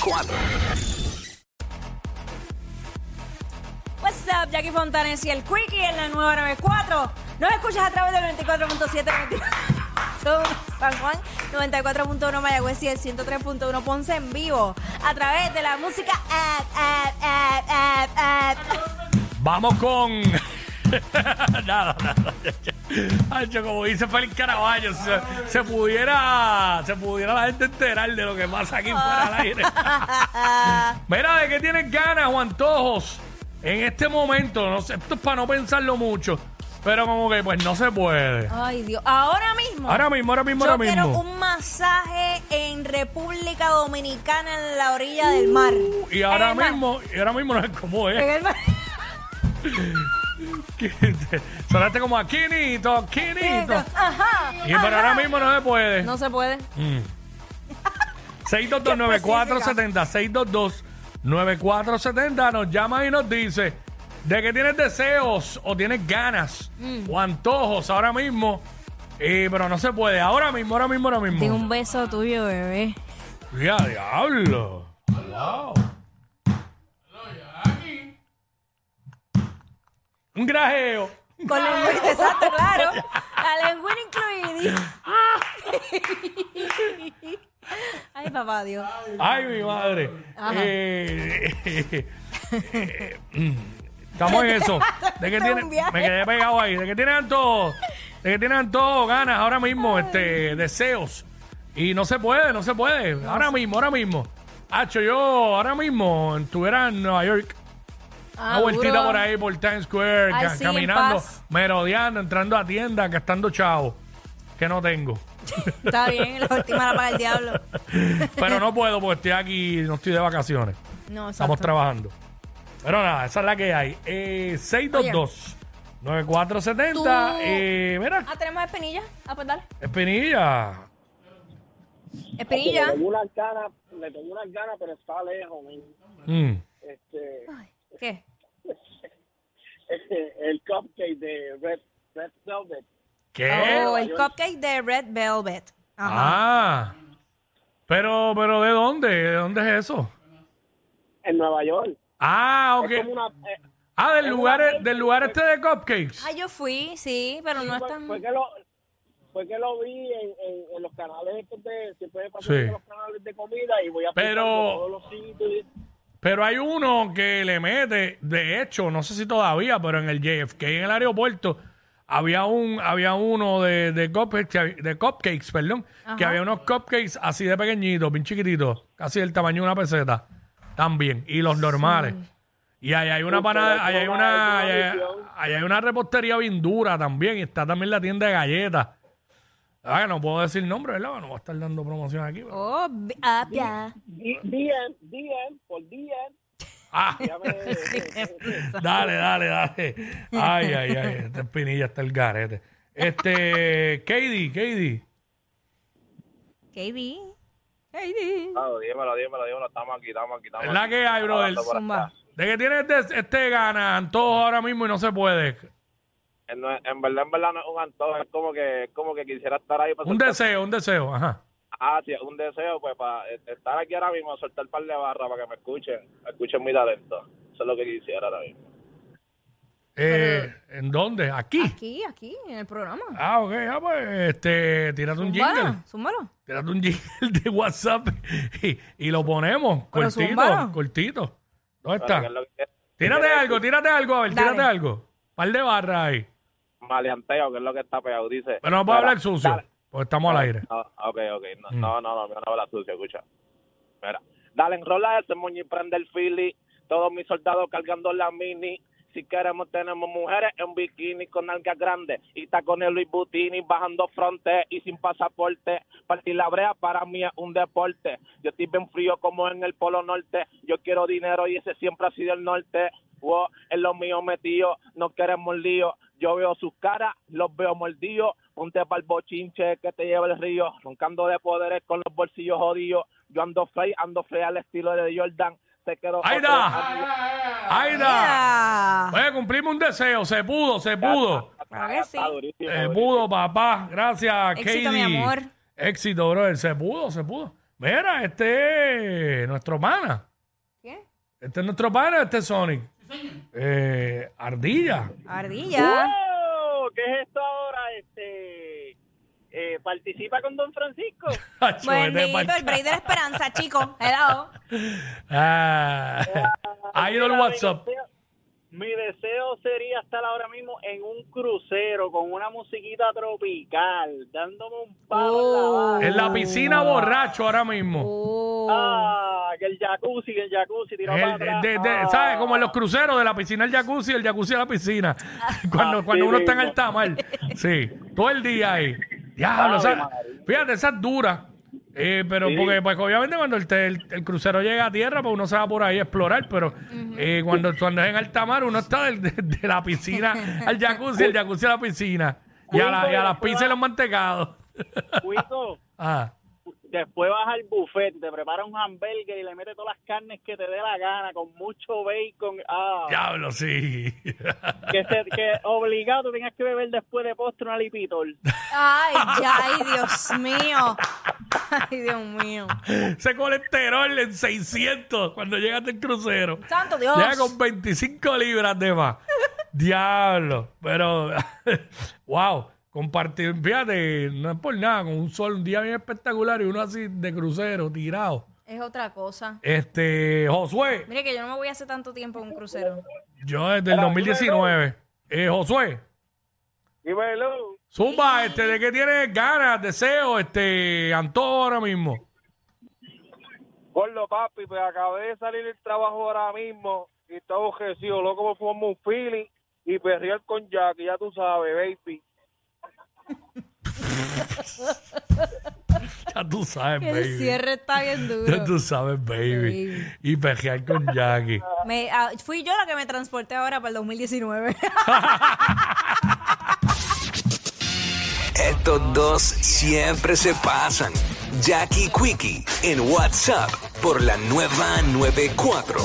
94. What's up, Jackie Fontanes y el Quickie en la nueva 94. Nos escuchas a través del 94.7 Son San Juan, 94.1 Mayagüez y el 103.1 Ponce en vivo. A través de la música. Vamos con. nada, nada. Yo, como dice Félix Caraballo, se, se pudiera se pudiera la gente enterar de lo que pasa aquí fuera del aire. Mira, ¿de qué tienes ganas o antojos en este momento? No sé, esto es para no pensarlo mucho, pero como que pues no se puede. Ay, Dios. Ahora mismo. Ahora mismo, ahora mismo, yo ahora quiero mismo. un masaje en República Dominicana en la orilla del mar. Y ahora En mar. mismo, y ahora mismo no es como En es. el mar. Sonaste como a Quinito, Quinito. Ajá. Y pero ahora mismo no se puede. No se puede. Mm. 622-9470, 622-9470 nos llama y nos dice de que tienes deseos o tienes ganas Mm. o antojos ahora mismo, eh, pero no se puede. Ahora mismo, ahora mismo, ahora mismo. un beso tuyo, bebé. ¡Ya, diablo! Wow. Un grajeo. Con lengüita, exacto, claro. La lengüita incluida. Ay, papá Dios. ¡Ay, mi madre! Ajá. Eh, eh, mm, estamos en eso. ¿De qué Esto es tiene, un viaje. me quedé pegado ahí. ¿De qué tienen todo? ¿De qué tienen todo ganas ahora mismo? Este, deseos. Y no se puede, no se puede. Ahora mismo, ahora mismo. Hacho, yo ahora mismo estuviera en Nueva York. Ah, Una vueltita duro. por ahí por Times Square, Ay, ca- sí, en caminando, paz. merodeando, entrando a tiendas, gastando chavo. Que no tengo. Está bien, la última la paga el diablo. Pero no puedo porque estoy aquí, no estoy de vacaciones. No, exacto. Estamos trabajando. Pero nada, esa es la que hay. Eh, 622 9470. Tú- Eh, mira, Ah, tenemos espinilla. Ah, pues dale. Espinilla. Espinilla. Le tengo unas ganas, le tengo unas ganas, pero está lejos. men. Mm. Este, ¿Qué? Cupcake de Red, Red Velvet. ¿Qué? Oh, el cupcake de Red Velvet. Ajá. Ah. Pero, pero ¿de dónde? ¿De dónde es eso? En Nueva York. Ah, ok. Es como una, eh, Ah, del es lugar, una- del lugar este de cupcakes. Ah, yo fui, sí, pero no es fue, tan... fue que lo, fue que lo vi en, en, en los canales estos de, siempre me paso Sí. en los canales de comida y voy a Pero- todos los sitios. Pero hay uno que le mete, de hecho, no sé si todavía, pero en el JFK, en el aeropuerto, había un, había uno de, de, cupcakes, de perdón, que había unos cupcakes así de pequeñitos, bien chiquititos, casi del tamaño de una peseta, también, y los normales. Y ahí hay una panada, ahí hay una- ahí hay- ahí hay una repostería bien dura también, y está también la tienda de galletas. Ah, que no puedo decir nombre, ¿verdad? No voy a estar dando promoción aquí. pero- Oh, ah, ya. D- DM, DM, por. Ah. Ya me- Dale, dale, dale. Ay, ay, ay. Esta espinilla está el garete. Este, Katie, Katie. KD. KD. Claro, dímelo, dímelo, dímelo. Estamos aquí, estamos aquí. Estamos Es la aquí. que hay, brother. Hablando por Zumba. acá. ¿De qué tienes este, este gana, antojo ahora mismo y no se puede? En, en verdad, en verdad no es un antojo. Es como que, es como que quisiera estar ahí. Para Un soltar- deseo, un deseo, ajá. Ah, sí, un deseo, pues, para estar aquí ahora mismo, soltar un par de barras para que me escuchen. Escuchen mi talento. Eso es lo que quisiera ahora mismo. Eh, ¿En dónde? ¿Aquí? Aquí, aquí, en el programa. Ah, ok, ah, pues, este, tírate un jingle. Zúmbalo. Tírate un jingle de WhatsApp y, y lo ponemos, Pero cortito, cortito. ¿Dónde está? Tírate algo, tírate algo, a ver, Dale. tírate algo. Par de barras ahí. Maleanteo, que es lo que está pegado, dice. Pero no puedo hablar sucio, dale. porque estamos al aire. No, ok, ok. No, Mm. no, no, no, no habla sucio, escucha. Mira, dale, enrola ese moño y prende el fili. Todos mis soldados cargando la mini. Si queremos, tenemos mujeres en bikini con nalgas grandes y tacones Luis Butini bajando fronte y sin pasaporte. Partir la brea para mí es un deporte. Yo estoy bien frío como en el Polo Norte. Yo quiero dinero y ese siempre ha sido el norte. Wow, es lo mío metido, no queremos lío. Yo veo sus caras, los veo mordidos. Ponte pa'l bochinche que te lleva el río. Roncando de poderes con los bolsillos jodidos. Yo ando free, ando free al estilo de Jordan. Se quedó. ¡Ahí otro está! año. ¡Ahí está! Ya. Oye, cumplimos un deseo, se pudo, se pudo. Claro sí. Durísimo, Se pudo, papá. Gracias, Éxito, Katie. mi amor. Éxito, brother. Se pudo, se pudo. Mira, este es nuestro pana. ¿Qué? Este es nuestro pana, este es Sonic. Eh, Ardilla. Ardilla. ¡Wow! ¿Qué es esto ahora? Este, eh, ¿Participa con Don Francisco? Pa'l el break de la esperanza, chicos. Hello. Ah, Idol Mira, WhatsApp. Mi deseo, mi deseo sería estar ahora mismo en un crucero con una musiquita tropical, dándome un palo Oh. en la En la piscina borracho ahora mismo. Oh. Ah, que el jacuzzi, que el jacuzzi El- para atrás. de- de- Ah. ¿Sabes? Como en los cruceros de la piscina al jacuzzi, el jacuzzi a la piscina. Cuando, Así cuando uno está en mismo. alta mar. Sí, todo el día ahí. Diablo, o sea, María. fíjate, esa es dura. Eh, pero Sí. porque pues, obviamente cuando el, te- el- el crucero llega a tierra, pues uno se va por ahí a explorar, pero eh, cuando, cuando es en alta mar, uno está del- de, de la piscina al jacuzzi, el jacuzzi a la piscina. Y a, la- y a las pizzas y los mantecados. Cuico, ah, después vas al buffet, te preparas un hamburger y le metes todas las carnes que te dé la gana, con mucho bacon. Ah, diablo, sí. que, se- que obligado tengas que beber después de postre una lipitol. Ay, ya, ay, Dios mío. Ay, Dios mío. Ese colesterol en 600 cuando llegaste al crucero. Santo Dios. Llega con 25 libras de más. Diablo. Pero, wow. Compartir, fíjate, no es por nada, con un sol, un día bien espectacular y uno así de crucero, tirado. Es otra cosa. Este, Josué, Mire que yo no me voy a hacer tanto tiempo en un crucero. yo desde el 2019. Eh, Josué, Dímelo. Zumba, este, ¿de qué tienes ganas, deseos, este, antojo ahora mismo? Gordo, papi, pues acabé de salir del trabajo ahora mismo y estaba ofrecido, loco, me fumamos un feeling y perrear con Jack, ya tú sabes, baby. Ya tú sabes, El baby. cierre está bien Ya duro. tú sabes, baby. Baby. Y pejear con Jackie. Me- ah, fui yo la que me transporté ahora para el 2019. Estos dos siempre se pasan. Jackie Quickie en WhatsApp por la nueva 94.